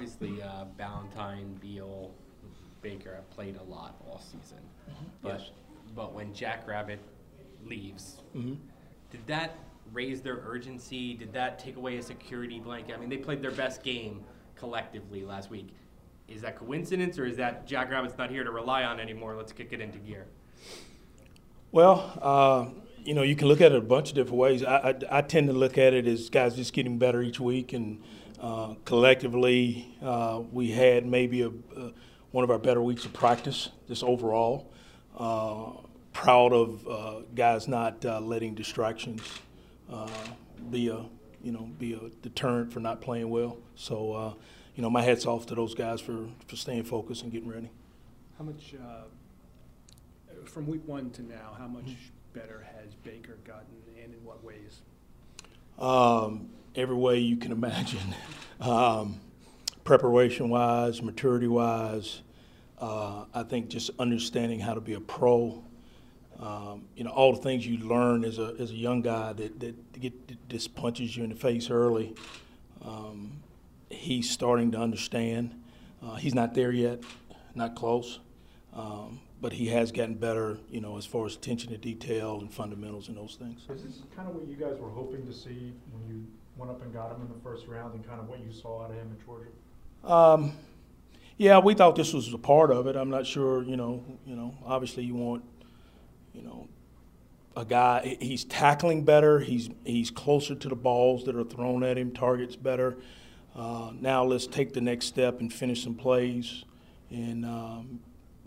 obviously uh, Ballentine, Beal, Baker have played a lot all season, but Yes. but when Jack Rabbit leaves, Mhm. did that raise their urgency? Did that take away a security blanket? I mean, they played their best game collectively last week. Is that coincidence, or is that Jack Rabbit's not here to rely on anymore? Let's kick it into gear. Well, uh, you know, you can look at it a bunch of different ways. I, I, I tend to look at it as guys just getting better each week, and uh, collectively, uh, we had maybe a, uh, one of our better weeks of practice just overall. Uh, proud of uh, guys not uh, letting distractions uh, be a you know be a deterrent for not playing well. So, uh, you know, my hats off to those guys for for staying focused and getting ready. How much, uh, from week one to now, how much better has Baker gotten and in what ways? um, every way you can imagine. Um, preparation wise, maturity wise, uh, I think just understanding how to be a pro. Um, you know, all the things you learn as a, as a young guy that, that get that just punches you in the face early. Um, he's starting to understand. Uh, he's not there yet, not close, um, but he has gotten better. You know, as far as attention to detail and fundamentals and those things. Is this kind of what you guys were hoping to see when you went up and got him in the first round and kind of what you saw out of him at Georgia? Um, yeah, we thought this was a part of it. I'm not sure, you know, you know, obviously you want, you know, a guy he's tackling better, he's he's closer to the balls that are thrown at him, targets better. Uh, now let's take the next step and finish some plays and um,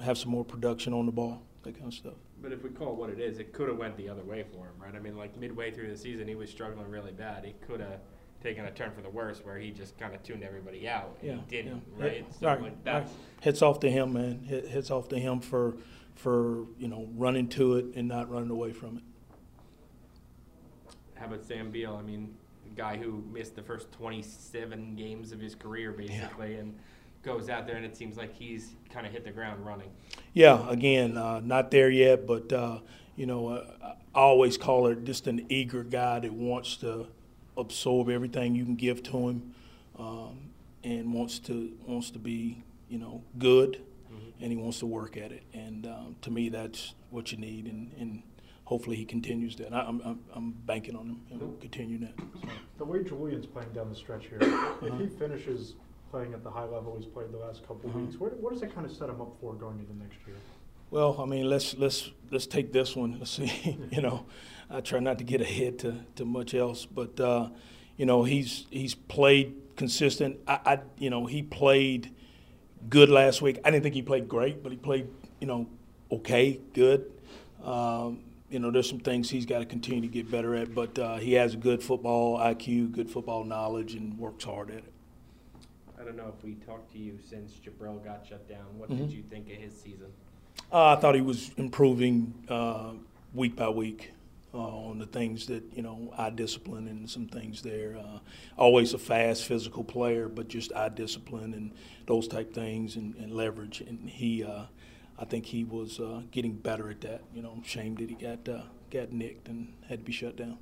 have some more production on the ball, that kind of stuff. But if we call it what it is, it could have went the other way for him, right? I mean, like midway through the season, he was struggling really bad. He could have taken a turn for the worse, where he just kind of tuned everybody out. And Yeah, he didn't, yeah. right? Yeah, So right, like that's Hits off to him, man. Hit, hits off to him for for you know running to it and not running away from it. how about Sam Beal? I mean, the guy who missed the first 27 games of his career basically, and goes out there and it seems like he's kind of hit the ground running. Yeah, again, uh, not there yet, but uh, you know, uh, I always call it just an eager guy that wants to absorb everything you can give to him, um, and wants to wants to be, you know, good, and he wants to work at it. And um, to me, that's what you need, and, and hopefully he continues that. I, I'm, I'm I'm banking on him, you know, continue that. So. The way Julian's playing down the stretch here, if he finishes playing at the high level he's played the last couple of Uh-huh. weeks, what, what does that kind of set him up for going into the next year? Well, I mean, let's let's let's take this one. Let's see. you know, I try not to get ahead to, to much else, but uh, you know, he's he's played consistent. I, I you know he played good last week. I didn't think he played great, but he played you know okay, good. Um, you know, there's some things he's got to continue to get better at, but uh, he has a good football IQ, good football knowledge, and works hard at it. I don't know if we talked to you since Jabril got shut down. What Mhm. did you think of his season? Uh, I thought he was improving uh, week by week uh, on the things that you know eye discipline and some things there. Uh, always a fast physical player, but just eye discipline and those type things and, and leverage. And he, uh, I think he was uh, getting better at that. You know, I'm ashamed that he got uh, got nicked and had to be shut down.